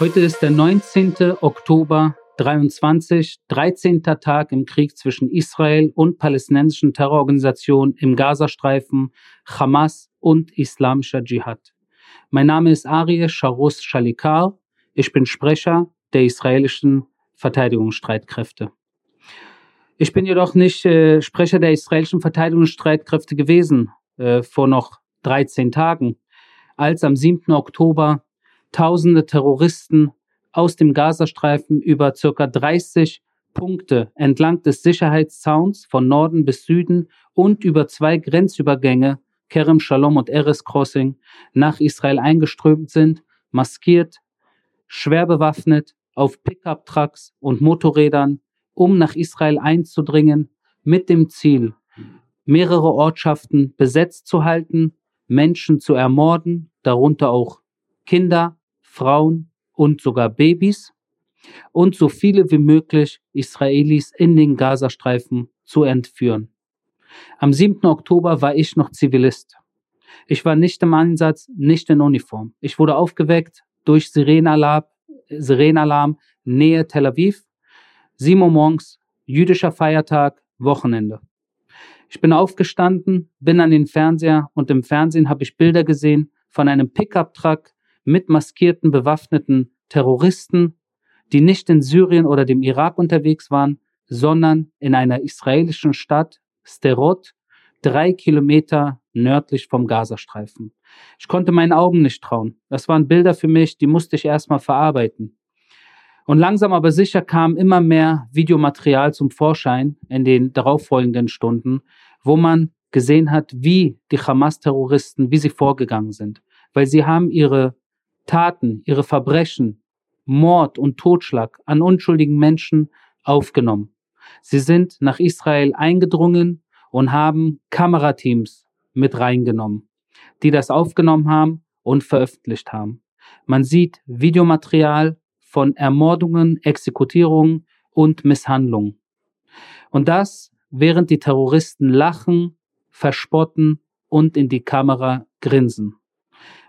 Heute ist der 19. Oktober 23, 13. Tag im Krieg zwischen Israel und palästinensischen Terrororganisationen im Gazastreifen, Hamas und islamischer Dschihad. Mein Name ist Arie Sharus Shalikar. Ich bin Sprecher der israelischen Verteidigungsstreitkräfte. Ich bin jedoch nicht äh, Sprecher der israelischen Verteidigungsstreitkräfte gewesen äh, vor noch 13 Tagen, als am 7. Oktober tausende Terroristen aus dem Gazastreifen über circa 30 Punkte entlang des Sicherheitszauns von Norden bis Süden und über zwei Grenzübergänge, Kerem Shalom und Eres Crossing, nach Israel eingeströmt sind, maskiert, schwer bewaffnet, auf Pickup-Trucks und Motorrädern, um nach Israel einzudringen, mit dem Ziel, mehrere Ortschaften besetzt zu halten, Menschen zu ermorden, darunter auch Kinder, Frauen und sogar Babys und so viele wie möglich Israelis in den Gazastreifen zu entführen. Am 7. Oktober war ich noch Zivilist. Ich war nicht im Einsatz, nicht in Uniform. Ich wurde aufgeweckt durch Sirenenalarm, Sirenenalarm Nähe Tel Aviv. 7 Uhr morgens, jüdischer Feiertag, Wochenende. Ich bin aufgestanden, bin an den Fernseher und im Fernsehen habe ich Bilder gesehen von einem Pickup-Truck mit maskierten, bewaffneten Terroristen, die nicht in Syrien oder dem Irak unterwegs waren, sondern in einer israelischen Stadt, Sterot, drei Kilometer nördlich vom Gazastreifen. Ich konnte meinen Augen nicht trauen. Das waren Bilder für mich, die musste ich erstmal verarbeiten. Und langsam aber sicher kam immer mehr Videomaterial zum Vorschein in den darauffolgenden Stunden, wo man gesehen hat, wie die Hamas-Terroristen, wie sie vorgegangen sind. Weil sie haben ihre Taten, ihre Verbrechen, Mord und Totschlag an unschuldigen Menschen aufgenommen. Sie sind nach Israel eingedrungen und haben Kamerateams mit reingenommen, die das aufgenommen haben und veröffentlicht haben. Man sieht Videomaterial von Ermordungen, Exekutierungen und Misshandlungen. Und das, während die Terroristen lachen, verspotten und in die Kamera grinsen.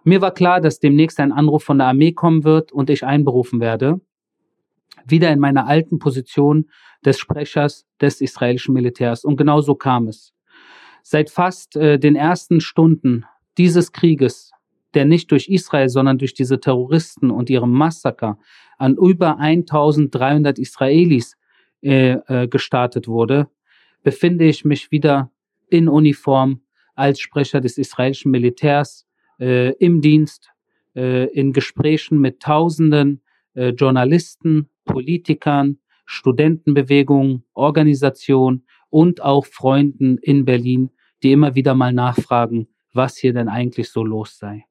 Mir war klar, dass demnächst ein Anruf von der Armee kommen wird und ich einberufen werde. Wieder in meiner alten Position des Sprechers des israelischen Militärs. Und genau so kam es. Seit fast äh, den ersten Stunden dieses Krieges, der nicht durch Israel, sondern durch diese Terroristen und ihrem Massaker an über 1300 Israelis äh, äh, gestartet wurde, befinde ich mich wieder in Uniform als Sprecher des israelischen Militärs äh, im Dienst, äh, in Gesprächen mit Tausenden äh, Journalisten, Politikern, Studentenbewegungen, Organisationen und auch Freunden in Berlin, die immer wieder mal nachfragen, was hier denn eigentlich so los sei.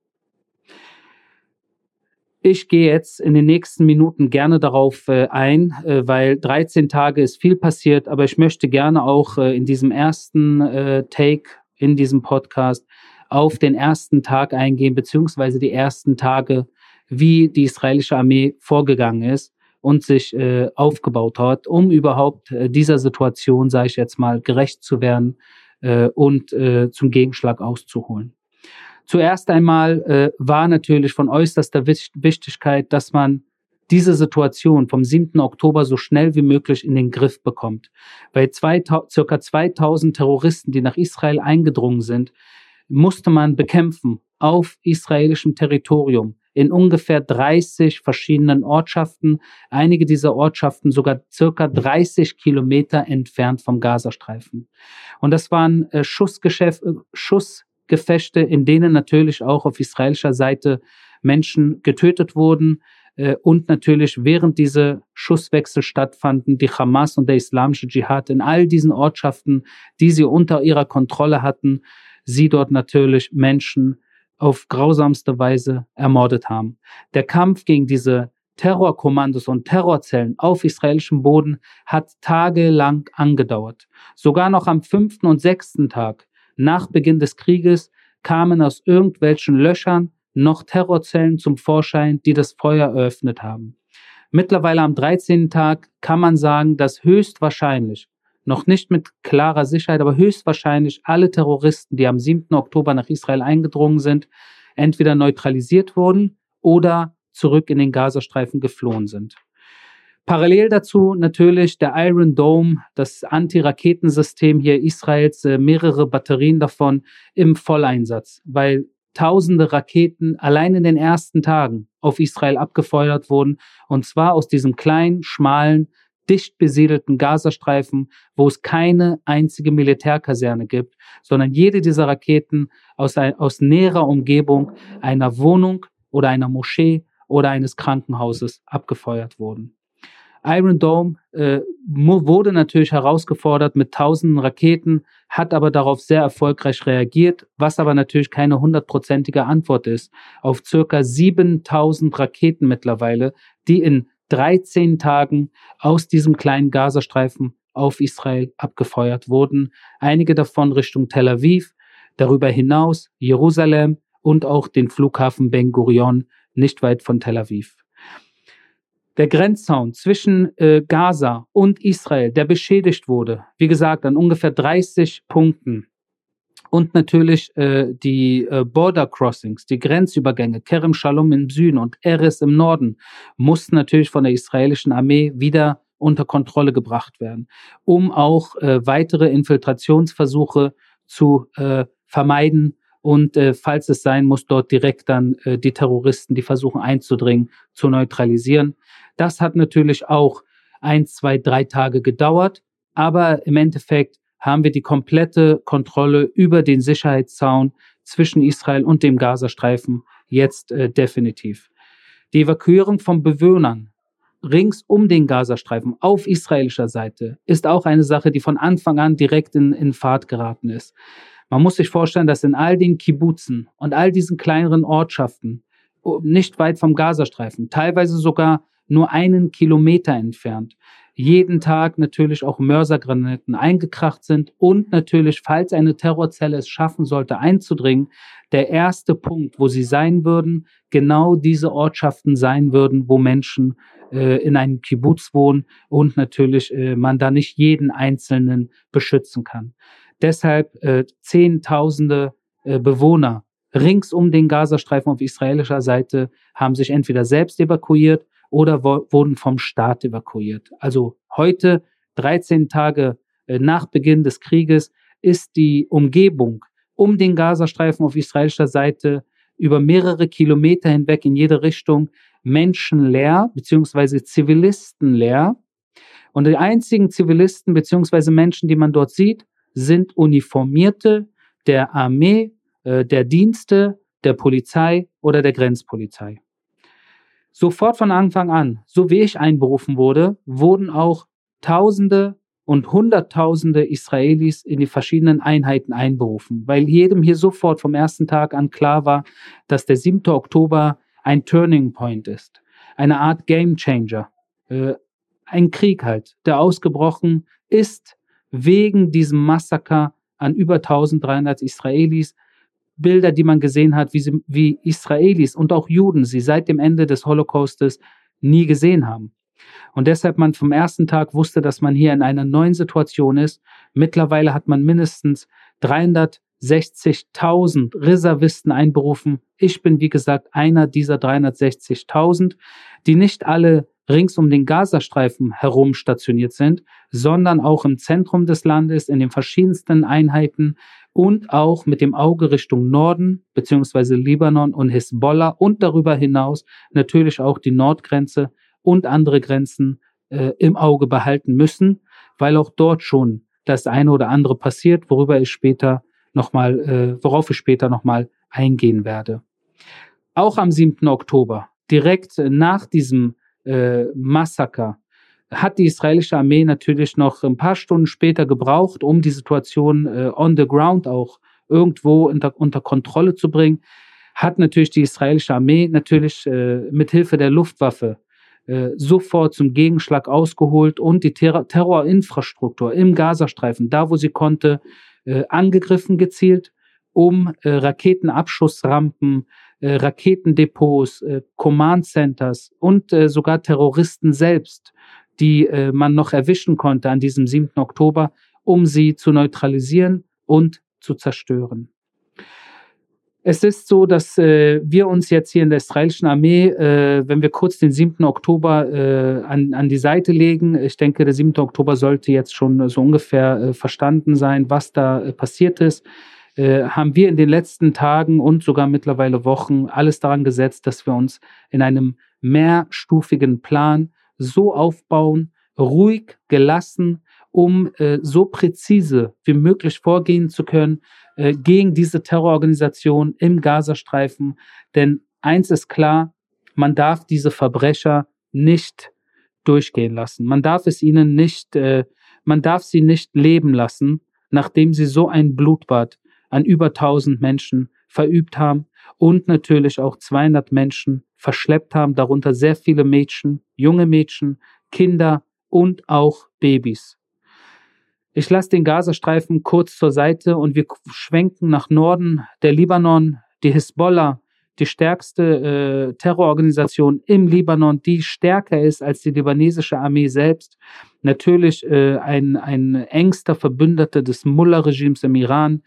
Ich gehe jetzt in den nächsten Minuten gerne darauf äh, ein, äh, weil 13 Tage ist viel passiert, aber ich möchte gerne auch äh, in diesem ersten äh, Take in diesem Podcast auf den ersten Tag eingehen, beziehungsweise die ersten Tage, wie die israelische Armee vorgegangen ist und sich äh, aufgebaut hat, um überhaupt äh, dieser Situation, sage ich jetzt mal, gerecht zu werden äh, und äh, zum Gegenschlag auszuholen. Zuerst einmal äh, war natürlich von äußerster Wichtigkeit, dass man diese Situation vom 7. Oktober so schnell wie möglich in den Griff bekommt. Weil zwei, circa 2000 Terroristen, die nach Israel eingedrungen sind, musste man bekämpfen auf israelischem Territorium in ungefähr 30 verschiedenen Ortschaften, einige dieser Ortschaften sogar circa 30 Kilometer entfernt vom Gazastreifen. Und das waren äh, äh, Schussgefechte, in denen natürlich auch auf israelischer Seite Menschen getötet wurden äh, und natürlich während diese Schusswechsel stattfanden, die Hamas und der islamische Dschihad in all diesen Ortschaften, die sie unter ihrer Kontrolle hatten, sie dort natürlich Menschen auf grausamste Weise ermordet haben. Der Kampf gegen diese Terrorkommandos und Terrorzellen auf israelischem Boden hat tagelang angedauert. Sogar noch am fünften und sechsten Tag nach Beginn des Krieges kamen aus irgendwelchen Löchern noch Terrorzellen zum Vorschein, die das Feuer eröffnet haben. Mittlerweile am 13. Tag kann man sagen, dass höchstwahrscheinlich noch nicht mit klarer Sicherheit, aber höchstwahrscheinlich alle Terroristen, die am 7. Oktober nach Israel eingedrungen sind, entweder neutralisiert wurden oder zurück in den Gazastreifen geflohen sind. Parallel dazu natürlich der Iron Dome, das Anti-Raketensystem hier Israels, äh, mehrere Batterien davon im Volleinsatz, weil tausende Raketen allein in den ersten Tagen auf Israel abgefeuert wurden und zwar aus diesem kleinen, schmalen, dicht besiedelten Gazastreifen, wo es keine einzige Militärkaserne gibt, sondern jede dieser Raketen aus, aus näherer Umgebung einer Wohnung oder einer Moschee oder eines Krankenhauses abgefeuert wurden. Iron Dome äh, wurde natürlich herausgefordert mit tausenden Raketen, hat aber darauf sehr erfolgreich reagiert, was aber natürlich keine hundertprozentige Antwort ist auf circa 7000 Raketen mittlerweile, die in 13 Tagen aus diesem kleinen Gazastreifen auf Israel abgefeuert wurden. Einige davon Richtung Tel Aviv, darüber hinaus Jerusalem und auch den Flughafen Ben Gurion nicht weit von Tel Aviv der Grenzzaun zwischen äh, Gaza und Israel, der beschädigt wurde, wie gesagt, an ungefähr 30 Punkten. Und natürlich äh, die äh, Border Crossings, die Grenzübergänge, Kerem Shalom im Süden und Eres im Norden, mussten natürlich von der israelischen Armee wieder unter Kontrolle gebracht werden, um auch äh, weitere Infiltrationsversuche zu äh, vermeiden und äh, falls es sein muss, dort direkt dann äh, die Terroristen, die versuchen einzudringen, zu neutralisieren. Das hat natürlich auch ein, zwei, drei Tage gedauert, aber im Endeffekt haben wir die komplette Kontrolle über den Sicherheitszaun zwischen Israel und dem Gazastreifen jetzt äh, definitiv. Die Evakuierung von Bewohnern rings um den Gazastreifen auf israelischer Seite ist auch eine Sache, die von Anfang an direkt in, in Fahrt geraten ist. Man muss sich vorstellen, dass in all den Kibbutzen und all diesen kleineren Ortschaften, oh, nicht weit vom Gazastreifen, teilweise sogar nur einen Kilometer entfernt, jeden Tag natürlich auch Mörsergraniten eingekracht sind und natürlich, falls eine Terrorzelle es schaffen sollte, einzudringen, der erste Punkt, wo sie sein würden, genau diese Ortschaften sein würden, wo Menschen äh, in einem Kibbutz wohnen und natürlich äh, man da nicht jeden Einzelnen beschützen kann. Deshalb äh, Zehntausende äh, Bewohner rings um den Gazastreifen auf israelischer Seite haben sich entweder selbst evakuiert oder wurden vom Staat evakuiert. Also heute, 13 Tage äh, nach Beginn des Krieges, ist die Umgebung um den Gazastreifen auf israelischer Seite über mehrere Kilometer hinweg in jede Richtung menschenleer beziehungsweise Zivilisten Und die einzigen Zivilisten beziehungsweise Menschen, die man dort sieht, sind Uniformierte der Armee, äh, der Dienste, der Polizei oder der Grenzpolizei. Sofort von Anfang an, so wie ich einberufen wurde, wurden auch Tausende und Hunderttausende Israelis in die verschiedenen Einheiten einberufen, weil jedem hier sofort vom ersten Tag an klar war, dass der 7. Oktober ein Turning Point ist, eine Art Game Changer, äh, ein Krieg halt, der ausgebrochen ist wegen diesem Massaker an über 1300 Israelis, Bilder, die man gesehen hat, wie, sie, wie Israelis und auch Juden sie seit dem Ende des Holocaustes nie gesehen haben. Und deshalb man vom ersten Tag wusste, dass man hier in einer neuen Situation ist. Mittlerweile hat man mindestens 360.000 Reservisten einberufen. Ich bin, wie gesagt, einer dieser 360.000, die nicht alle rings um den Gazastreifen herum stationiert sind, sondern auch im Zentrum des Landes, in den verschiedensten Einheiten und auch mit dem Auge Richtung Norden, beziehungsweise Libanon und Hisbollah und darüber hinaus natürlich auch die Nordgrenze und andere Grenzen äh, im Auge behalten müssen, weil auch dort schon das eine oder andere passiert, worüber ich später nochmal, äh, worauf ich später nochmal eingehen werde. Auch am 7. Oktober, direkt nach diesem äh, Massaker hat die israelische Armee natürlich noch ein paar Stunden später gebraucht, um die Situation äh, on the ground auch irgendwo unter, unter Kontrolle zu bringen. Hat natürlich die israelische Armee natürlich äh, mit Hilfe der Luftwaffe äh, sofort zum Gegenschlag ausgeholt und die Ter Terrorinfrastruktur im Gazastreifen, da wo sie konnte, äh, angegriffen gezielt, um äh, Raketenabschussrampen äh, Raketendepots, äh, Command Centers und äh, sogar Terroristen selbst, die äh, man noch erwischen konnte an diesem 7. Oktober, um sie zu neutralisieren und zu zerstören. Es ist so, dass äh, wir uns jetzt hier in der israelischen Armee, äh, wenn wir kurz den 7. Oktober äh, an, an die Seite legen, ich denke, der 7. Oktober sollte jetzt schon so ungefähr äh, verstanden sein, was da äh, passiert ist, äh, haben wir in den letzten Tagen und sogar mittlerweile Wochen alles daran gesetzt, dass wir uns in einem mehrstufigen Plan so aufbauen, ruhig, gelassen, um äh, so präzise wie möglich vorgehen zu können äh, gegen diese Terrororganisation im Gazastreifen. Denn eins ist klar, man darf diese Verbrecher nicht durchgehen lassen. Man darf es ihnen nicht, äh, man darf sie nicht leben lassen, nachdem sie so ein Blutbad an über 1000 Menschen verübt haben und natürlich auch 200 Menschen verschleppt haben, darunter sehr viele Mädchen, junge Mädchen, Kinder und auch Babys. Ich lasse den Gazastreifen kurz zur Seite und wir schwenken nach Norden. Der Libanon, die Hisbollah, die stärkste äh, Terrororganisation im Libanon, die stärker ist als die libanesische Armee selbst. Natürlich äh, ein, ein engster Verbündeter des Mullah-Regimes im Iran,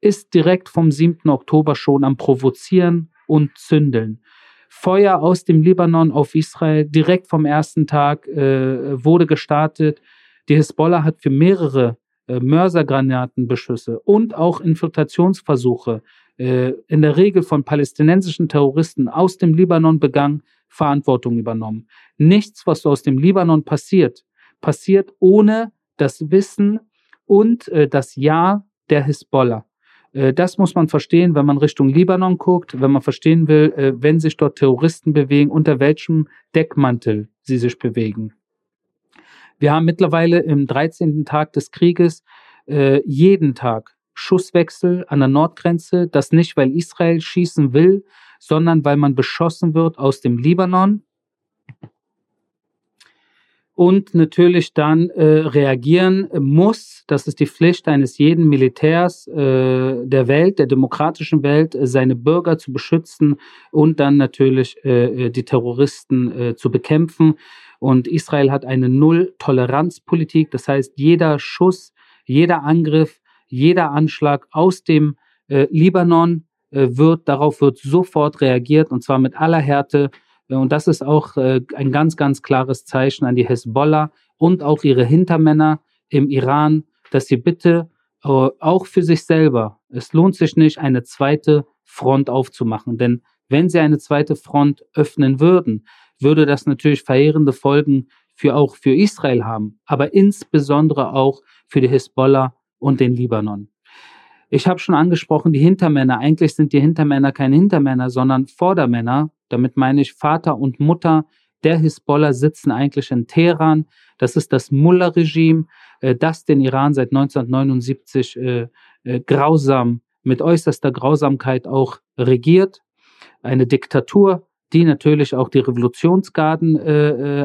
ist direkt vom 7. Oktober schon am Provozieren und Zündeln. Feuer aus dem Libanon auf Israel direkt vom ersten Tag äh, wurde gestartet. Die Hisbollah hat für mehrere äh, Mörsergranatenbeschüsse und auch Infiltrationsversuche äh, in der Regel von palästinensischen Terroristen aus dem Libanon begangen, Verantwortung übernommen. Nichts, was aus dem Libanon passiert, passiert ohne das Wissen und äh, das Ja der Hisbollah. Äh, das muss man verstehen, wenn man Richtung Libanon guckt, wenn man verstehen will, äh, wenn sich dort Terroristen bewegen, unter welchem Deckmantel sie sich bewegen. Wir haben mittlerweile im 13. Tag des Krieges äh, jeden Tag Schusswechsel an der Nordgrenze. Das nicht, weil Israel schießen will, sondern weil man beschossen wird aus dem Libanon und natürlich dann äh, reagieren muss. Das ist die Pflicht eines jeden Militärs äh, der Welt, der demokratischen Welt, äh, seine Bürger zu beschützen und dann natürlich äh, äh die Terroristen äh, zu bekämpfen. Und Israel hat eine Null-Toleranz-Politik. Das heißt, jeder Schuss, jeder Angriff, jeder Anschlag aus dem äh, Libanon äh, wird, darauf wird sofort reagiert und zwar mit aller Härte. Und das ist auch äh, ein ganz, ganz klares Zeichen an die Hezbollah und auch ihre Hintermänner im Iran, dass sie bitte äh, auch für sich selber, es lohnt sich nicht, eine zweite Front aufzumachen. Denn wenn sie eine zweite Front öffnen würden, würde das natürlich verheerende Folgen für auch für Israel haben, aber insbesondere auch für die Hisbollah und den Libanon. Ich habe schon angesprochen, die Hintermänner. Eigentlich sind die Hintermänner keine Hintermänner, sondern Vordermänner. Damit meine ich Vater und Mutter der Hisbollah sitzen eigentlich in Teheran. Das ist das Mullah-Regime, äh, das den Iran seit 1979 äh, äh, grausam, mit äußerster Grausamkeit auch regiert. Eine Diktatur, die natürlich auch die Revolutionsgarden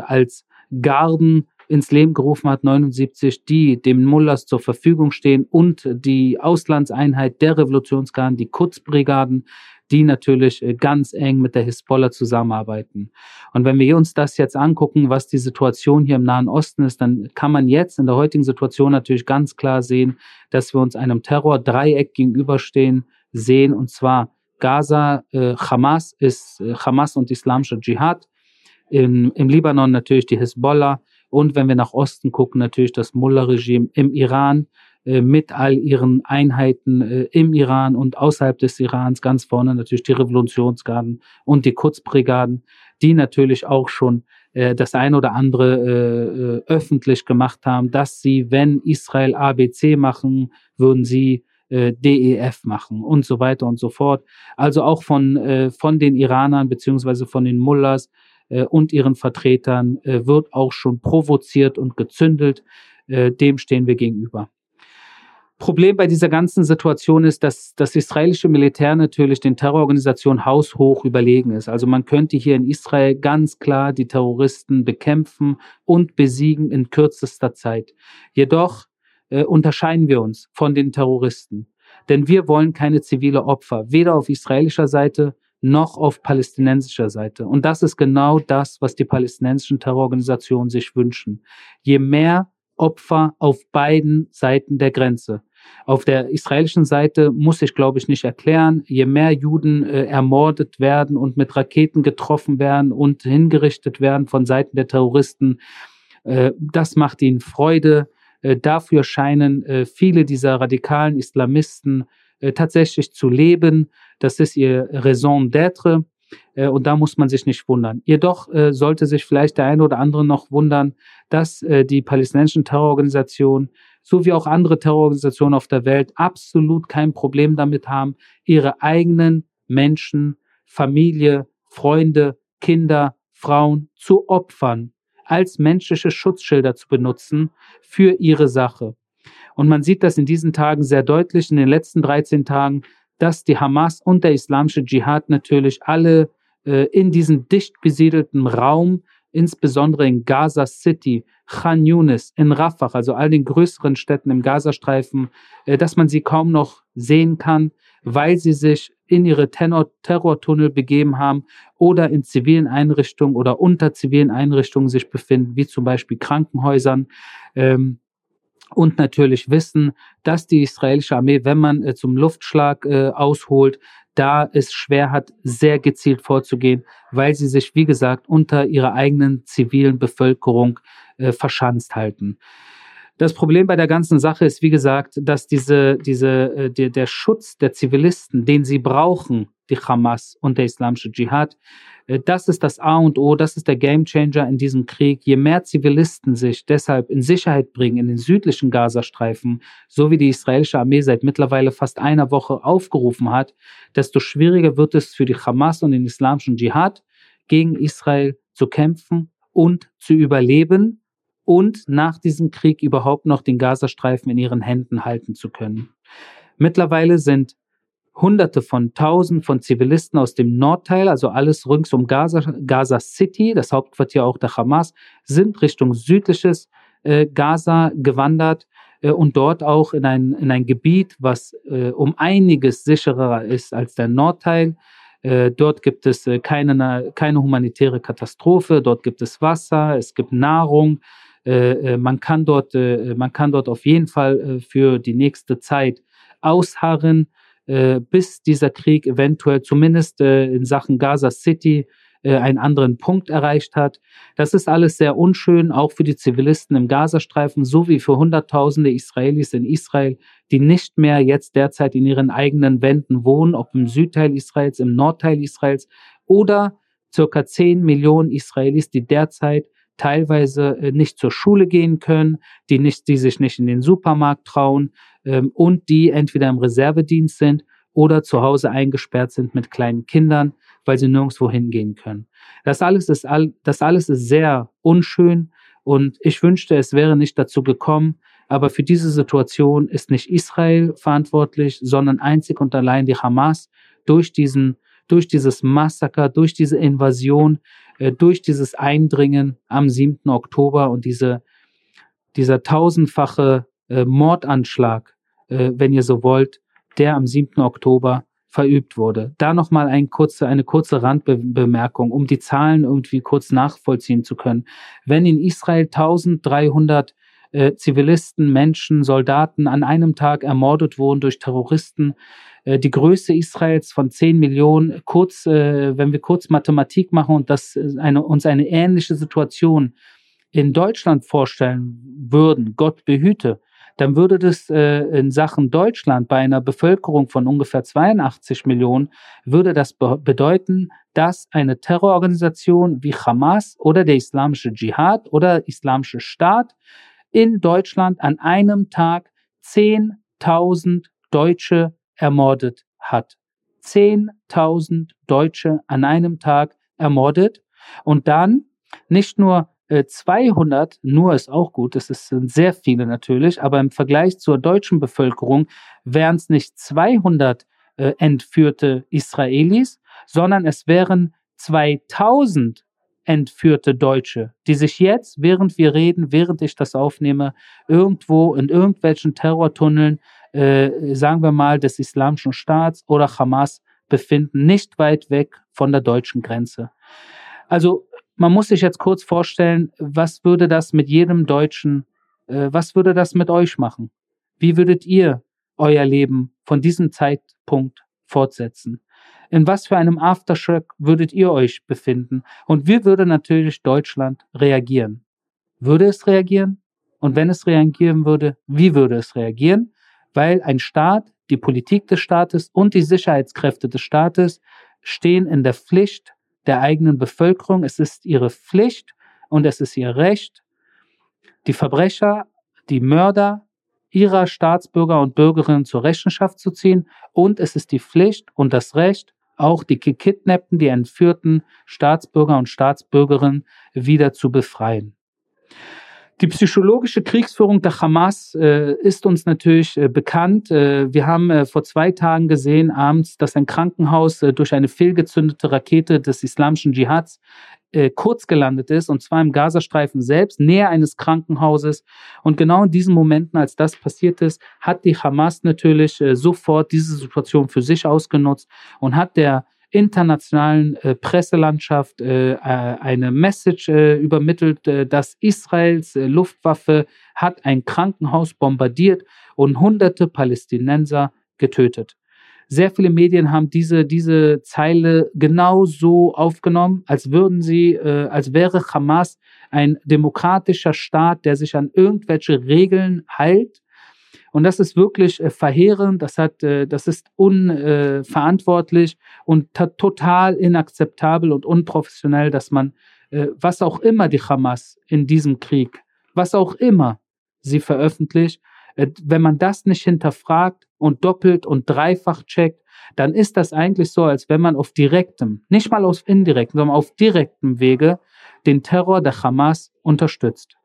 als Garden ins Leben gerufen hat, 79, die dem Mullahs zur Verfügung stehen und die Auslandseinheit der Revolutionsgarden, die Kutzbrigaden, die natürlich äh, ganz eng mit der Hisbollah zusammenarbeiten. Und wenn wir uns das jetzt angucken, was die Situation hier im Nahen Osten ist, dann kann man jetzt in der heutigen Situation natürlich ganz klar sehen, dass wir uns einem Terror-Dreieck gegenüberstehen sehen, und zwar Gaza, äh, Hamas ist äh, Hamas und islamischer Dschihad. In, Im Libanon natürlich die Hisbollah. Und wenn wir nach Osten gucken, natürlich das Mullah-Regime im Iran mit all ihren Einheiten äh, im Iran und außerhalb des Irans, ganz vorne natürlich die Revolutionsgarden und die Kurzbrigaden, die natürlich auch schon äh, das eine oder andere äh, äh öffentlich gemacht haben, dass sie, wenn Israel ABC machen, würden sie äh, DEF machen und so weiter und so fort. Also auch von, äh, von den Iranern beziehungsweise von den Mullahs äh, und ihren Vertretern äh, wird auch schon provoziert und gezündelt. Äh, dem stehen wir gegenüber. Problem bei dieser ganzen Situation ist, dass das israelische Militär natürlich den Terrororganisationen haushoch überlegen ist. Also man könnte hier in Israel ganz klar die Terroristen bekämpfen und besiegen in kürzester Zeit. Jedoch äh, unterscheiden wir uns von den Terroristen. Denn wir wollen keine zivile Opfer, weder auf israelischer Seite noch auf palästinensischer Seite. Und das ist genau das, was die palästinensischen Terrororganisationen sich wünschen. Je mehr Opfer auf beiden Seiten der Grenze. Auf der israelischen Seite muss ich, glaube ich, nicht erklären, je mehr Juden äh, ermordet werden und mit Raketen getroffen werden und hingerichtet werden von Seiten der Terroristen, äh, das macht ihnen Freude. Äh, dafür scheinen äh, viele dieser radikalen Islamisten äh, tatsächlich zu leben. Das ist ihr Raison d'être. Äh, und da muss man sich nicht wundern. Jedoch sollte sich vielleicht der eine oder andere noch wundern, dass die palästinensischen Terrororganisationen sowie auch andere Terrororganisationen auf der Welt absolut kein Problem damit haben, ihre eigenen Menschen, Familie, Freunde, Kinder, Frauen zu opfern, als menschliche Schutzschilder zu benutzen für ihre Sache. Und man sieht das in diesen Tagen sehr deutlich, in den letzten 13 Tagen, dass die Hamas und der islamische Dschihad natürlich alle äh, in diesem dicht besiedelten Raum, insbesondere in Gaza City, Khan Yunis, in Rafah, also all den größeren Städten im Gazastreifen, äh, dass man sie kaum noch sehen kann, weil sie sich in ihre Terrortunnel begeben haben oder in zivilen Einrichtungen oder unter zivilen Einrichtungen sich befinden, wie zum Beispiel Krankenhäusern. Ähm, und natürlich wissen, dass die israelische Armee, wenn man äh, zum Luftschlag äh, ausholt, da es schwer hat, sehr gezielt vorzugehen, weil sie sich, wie gesagt, unter ihrer eigenen zivilen Bevölkerung äh, verschanzt halten. Das Problem bei der ganzen Sache ist, wie gesagt, dass diese, diese, äh, der, der Schutz der Zivilisten, den sie brauchen, die Hamas und der islamische Dschihad, äh, das ist das A und O, das ist der Gamechanger in diesem Krieg. Je mehr Zivilisten sich deshalb in Sicherheit bringen in den südlichen Gazastreifen, so wie die israelische Armee seit mittlerweile fast einer Woche aufgerufen hat, desto schwieriger wird es für die Hamas und den islamischen Dschihad gegen Israel zu kämpfen und zu überleben und nach diesem Krieg überhaupt noch den Gazastreifen in ihren Händen halten zu können. Mittlerweile sind Hunderte von Tausend von Zivilisten aus dem Nordteil, also alles rings um Gaza, Gaza City, das Hauptquartier auch der Hamas, sind Richtung südliches äh, Gaza gewandert äh, und dort auch in ein, in ein Gebiet, was äh, um einiges sicherer ist als der Nordteil. Äh, dort gibt es äh, keine, keine humanitäre Katastrophe, dort gibt es Wasser, es gibt Nahrung, äh, äh, man, kann dort, äh, man kann dort auf jeden Fall äh, für die nächste Zeit ausharren, bis dieser Krieg eventuell zumindest äh, in Sachen Gaza City einen anderen Punkt erreicht hat. Das ist alles sehr unschön, auch für die Zivilisten im Gazastreifen, sowie für Hunderttausende Israelis in Israel, die nicht mehr jetzt derzeit in ihren eigenen Wänden wohnen, ob im Südteil Israels, im Nordteil Israels oder circa 10 Millionen Israelis, die derzeit teilweise äh, nicht zur Schule gehen können, die, nicht, die sich nicht in den Supermarkt trauen ähm, und die entweder im Reservedienst sind oder zu Hause eingesperrt sind mit kleinen Kindern, weil sie nirgendwo hingehen können. Das alles ist, all, das alles ist sehr unschön und ich wünschte, es wäre nicht dazu gekommen. Aber für diese Situation ist nicht Israel verantwortlich, sondern einzig und allein die Hamas durch diesen durch dieses Massaker, durch diese Invasion, äh, durch dieses Eindringen am 7. Oktober und diese, dieser tausendfache äh, Mordanschlag, äh, wenn ihr so wollt, der am 7. Oktober verübt wurde. Da nochmal ein kurze, eine kurze Randbemerkung, um die Zahlen irgendwie kurz nachvollziehen zu können. Wenn in Israel 1300 äh, Zivilisten, Menschen, Soldaten an einem Tag ermordet wurden durch Terroristen, äh, die Größe Israels von 10 Millionen, kurz, äh, wenn wir kurz Mathematik machen und das eine, uns eine ähnliche Situation in Deutschland vorstellen würden, Gott behüte, dann würde das äh, in Sachen Deutschland bei einer Bevölkerung von ungefähr 82 Millionen, würde das be bedeuten, dass eine Terrororganisation wie Hamas oder der Islamische Dschihad oder Islamische Staat in Deutschland an einem Tag 10.000 Deutsche ermordet hat. 10.000 Deutsche an einem Tag ermordet und dann nicht nur 200, nur ist auch gut, das sind sehr viele natürlich, aber im Vergleich zur deutschen Bevölkerung wären es nicht 200 äh, entführte Israelis, sondern es wären 2000 entführte Deutsche, die sich jetzt, während wir reden, während ich das aufnehme, irgendwo in irgendwelchen Terrortunneln äh, sagen wir mal, des Islamischen Staats oder Hamas befinden, nicht weit weg von der deutschen Grenze. Also man muss sich jetzt kurz vorstellen, was würde das mit jedem Deutschen Äh, was würde das mit euch machen? Wie würdet ihr euer Leben von diesem Zeitpunkt fortsetzen? In was für einem Aftershock würdet ihr euch befinden? Und wie würde natürlich Deutschland reagieren? Würde es reagieren? Und wenn es reagieren würde, wie würde es reagieren? Weil ein Staat, die Politik des Staates und die Sicherheitskräfte des Staates stehen in der Pflicht der eigenen Bevölkerung. Es ist ihre Pflicht und es ist ihr Recht, die Verbrecher, die Mörder ihrer Staatsbürger und Bürgerinnen zur Rechenschaft zu ziehen. Und es ist die Pflicht und das Recht auch die gekidnappten, die entführten Staatsbürger und Staatsbürgerinnen wieder zu befreien. Die psychologische Kriegsführung der Hamas äh, ist uns natürlich äh, bekannt. Äh, wir haben äh, vor zwei Tagen gesehen, abends, dass ein Krankenhaus äh, durch eine fehlgezündete Rakete des islamischen Dschihads äh, kurz gelandet ist, und zwar im Gazastreifen selbst, näher eines Krankenhauses. Und genau in diesen Momenten, als das passiert ist, hat die Hamas natürlich sofort diese Situation für sich ausgenutzt und hat der internationalen äh, Presselandschaft äh, äh eine Message äh, übermittelt, äh, dass Israels äh, Luftwaffe hat ein Krankenhaus bombardiert und hunderte Palästinenser getötet. Sehr viele Medien haben diese, diese Zeile genau so aufgenommen, als würden sie, als wäre Hamas ein demokratischer Staat, der sich an irgendwelche Regeln hält. Und das ist wirklich äh, verheerend, das, hat, äh, das ist unverantwortlich äh, und total inakzeptabel und unprofessionell, dass man, äh, was auch immer die Hamas in diesem Krieg, was auch immer sie veröffentlicht, äh, wenn man das nicht hinterfragt und doppelt und dreifach checkt, dann ist das eigentlich so, als wenn man auf direktem, nicht mal auf indirektem, sondern auf direktem Wege den Terror der Hamas unterstützt.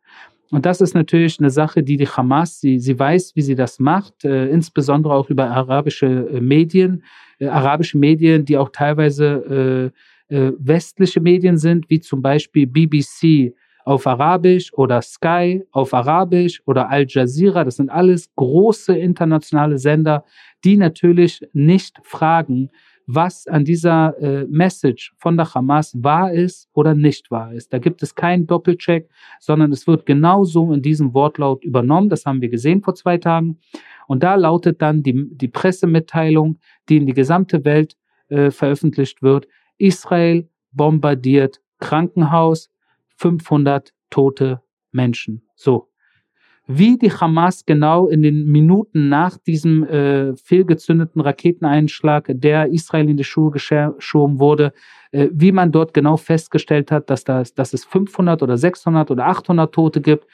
Und das ist natürlich eine Sache, die die Hamas, sie, sie weiß, wie sie das macht, äh, insbesondere auch über arabische äh, Medien, äh, arabische Medien, die auch teilweise äh, äh, westliche Medien sind, wie zum Beispiel BBC, auf Arabisch oder Sky auf Arabisch oder Al Jazeera. Das sind alles große internationale Sender, die natürlich nicht fragen, was an dieser äh, Message von der Hamas wahr ist oder nicht wahr ist. Da gibt es keinen Doppelcheck, sondern es wird genauso in diesem Wortlaut übernommen. Das haben wir gesehen vor zwei Tagen. Und da lautet dann die, die Pressemitteilung, die in die gesamte Welt äh, veröffentlicht wird. Israel bombardiert Krankenhaus, 500 tote Menschen. So. Wie die Hamas genau in den Minuten nach diesem äh, fehlgezündeten Raketeneinschlag, der Israel in die Schuhe geschoben wurde, äh, wie man dort genau festgestellt hat, dass, das, dass es 500 oder 600 oder 800 Tote gibt,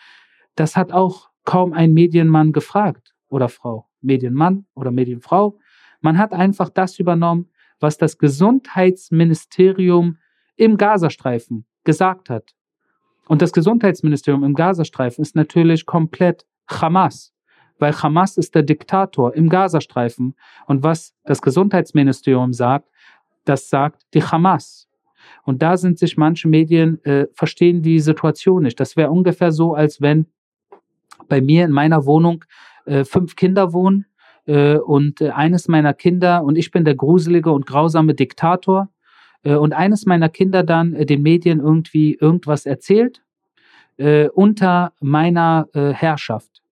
das hat auch kaum ein Medienmann gefragt oder Frau. Medienmann oder Medienfrau. Man hat einfach das übernommen, was das Gesundheitsministerium im Gazastreifen gesagt hat. Und das Gesundheitsministerium im Gazastreifen ist natürlich komplett Hamas, weil Hamas ist der Diktator im Gazastreifen. Und was das Gesundheitsministerium sagt, das sagt die Hamas. Und da sind sich manche Medien, äh, verstehen die Situation nicht. Das wäre ungefähr so, als wenn bei mir in meiner Wohnung äh, fünf Kinder wohnen äh, und äh, eines meiner Kinder und ich bin der gruselige und grausame Diktator und eines meiner Kinder dann äh, den Medien irgendwie irgendwas erzählt äh, unter meiner äh, Herrschaft.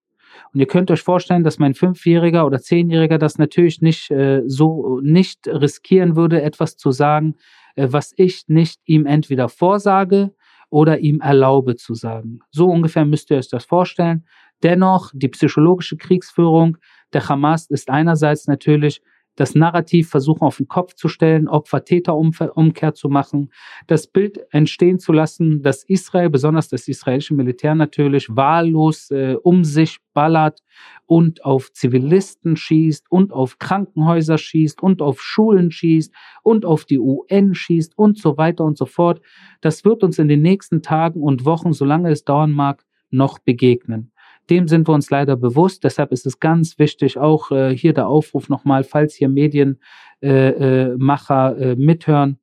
Und ihr könnt euch vorstellen, dass mein Fünfjähriger oder Zehnjähriger das natürlich nicht äh, so nicht riskieren würde, etwas zu sagen, äh, was ich nicht ihm entweder vorsage oder ihm erlaube zu sagen. So ungefähr müsst ihr euch das vorstellen. Dennoch, die psychologische Kriegsführung der Hamas ist einerseits natürlich das Narrativ versuchen auf den Kopf zu stellen, Opfer-Täter-Umkehr zu machen, das Bild entstehen zu lassen, dass Israel, besonders das israelische Militär natürlich wahllos äh, um sich ballert und auf Zivilisten schießt und auf Krankenhäuser schießt und auf Schulen schießt und auf die UN schießt und so weiter und so fort. Das wird uns in den nächsten Tagen und Wochen, solange es dauern mag, noch begegnen. Dem sind wir uns leider bewusst. Deshalb ist es ganz wichtig, auch äh, hier der Aufruf nochmal, falls hier Medienmacher äh, äh, mithören,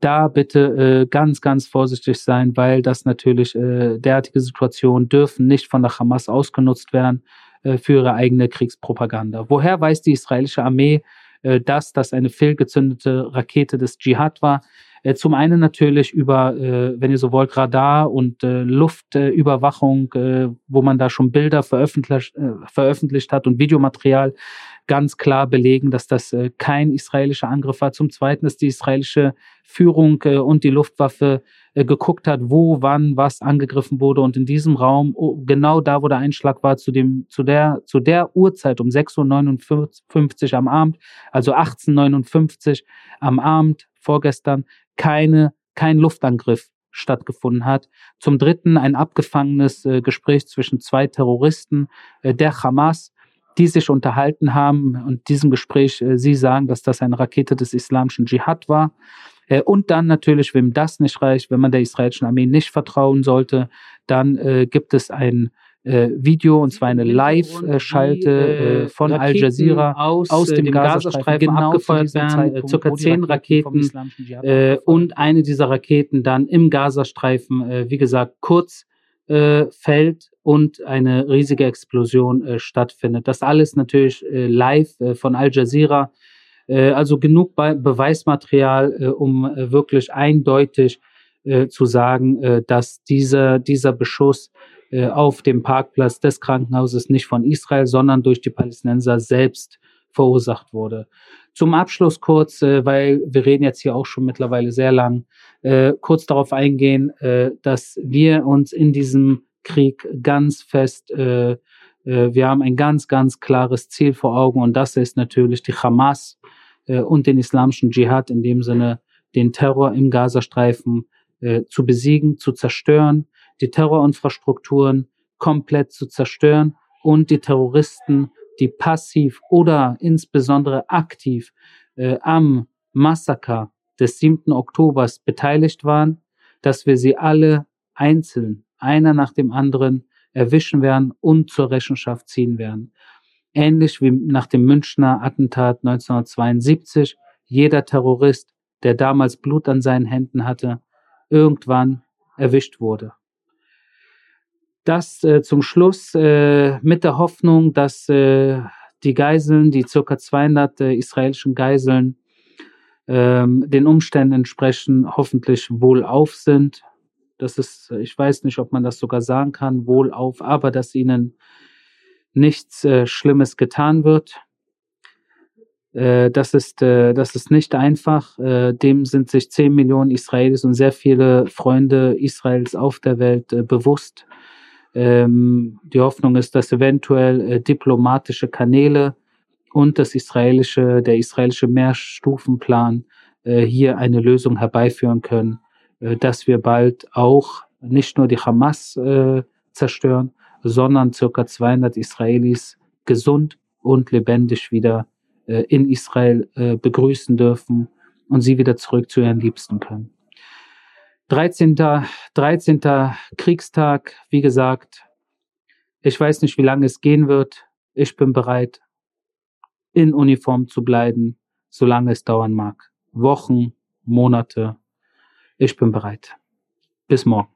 da bitte äh, ganz, ganz vorsichtig sein, weil das natürlich äh, derartige Situationen dürfen nicht von der Hamas ausgenutzt werden äh, für ihre eigene Kriegspropaganda. Woher weiß die israelische Armee, dass das eine fehlgezündete Rakete des Dschihad war? Äh, zum einen natürlich über, äh, wenn ihr so wollt, Radar und äh, Luftüberwachung, wo man da schon Bilder veröffentlicht, veröffentlicht hat und Videomaterial ganz klar belegen, dass das kein israelischer Angriff war. Zum Zweiten, dass die israelische Führung und die Luftwaffe geguckt hat, wo, wann, was angegriffen wurde und in diesem Raum, oh, genau da, wo der Einschlag war, zu dem, zu der, zu der Uhrzeit um 6.59 Uhr am Abend, also 18.59 am Abend vorgestern, keine, kein Luftangriff stattgefunden hat. Zum Dritten ein abgefangenes äh, Gespräch zwischen zwei Terroristen äh, der Hamas, die sich unterhalten haben und diesem Gespräch äh, sie sagen, dass das eine Rakete des islamischen Dschihad war. Äh, und dann natürlich, wem das nicht reicht, wenn man der israelischen Armee nicht vertrauen sollte, dann äh, gibt es ein äh, Video, und zwar eine Live-Schalte äh, äh, von Al Jazeera aus, aus dem, dem Gazastreifen genau abgefeuert werden, circa zehn Raketen äh, und eine dieser Raketen dann im Gazastreifen, äh, wie gesagt, kurz äh, fällt und eine riesige Explosion äh, stattfindet. Das alles natürlich äh, live äh, von Al Jazeera äh, also genug Be Beweismaterial, äh, um äh, wirklich eindeutig äh, zu sagen, äh, dass dieser, dieser Beschuss äh, auf dem Parkplatz des Krankenhauses nicht von Israel, sondern durch die Palästinenser selbst verursacht wurde. Zum Abschluss kurz, äh, weil wir reden jetzt hier auch schon mittlerweile sehr lang, äh, kurz darauf eingehen, äh, dass wir uns in diesem Krieg ganz fest äh, äh wir haben ein ganz, ganz klares Ziel vor Augen und das ist natürlich die Hamas und den islamischen Dschihad, in dem Sinne den Terror im Gazastreifen zu besiegen, zu zerstören, die Terrorinfrastrukturen komplett zu zerstören und die Terroristen, die passiv oder insbesondere aktiv äh, am Massaker des 7. Oktobers beteiligt waren, dass wir sie alle einzeln, einer nach dem anderen, erwischen werden und zur Rechenschaft ziehen werden ähnlich wie nach dem Münchner Attentat 1972, jeder Terrorist, der damals Blut an seinen Händen hatte, irgendwann erwischt wurde. Das äh, zum Schluss äh, mit der Hoffnung, dass äh, die Geiseln, die circa 200 äh, israelischen Geiseln, ähm, den Umständen entsprechen, hoffentlich wohlauf sind. Das ist, ich weiß nicht, ob man das sogar sagen kann, wohlauf, aber dass ihnen nichts äh, Schlimmes getan wird. Äh, das, ist, das ist nicht einfach. Dem sind sich 10 Millionen Israelis und sehr viele Freunde Israels auf der Welt bewusst. Ähm, die Hoffnung ist, dass eventuell äh, diplomatische Kanäle und das israelische, der israelische Mehrstufenplan hier eine Lösung herbeiführen können, dass wir bald auch nicht nur die Hamas zerstören, sondern circa 200 Israelis gesund und lebendig wieder äh, in Israel äh, begrüßen dürfen und sie wieder zurück zu ihren Liebsten können. 13. 13. Kriegstag, wie gesagt, ich weiß nicht, wie lange es gehen wird. Ich bin bereit, in Uniform zu bleiben, solange es dauern mag. Wochen, Monate. Ich bin bereit. Bis morgen.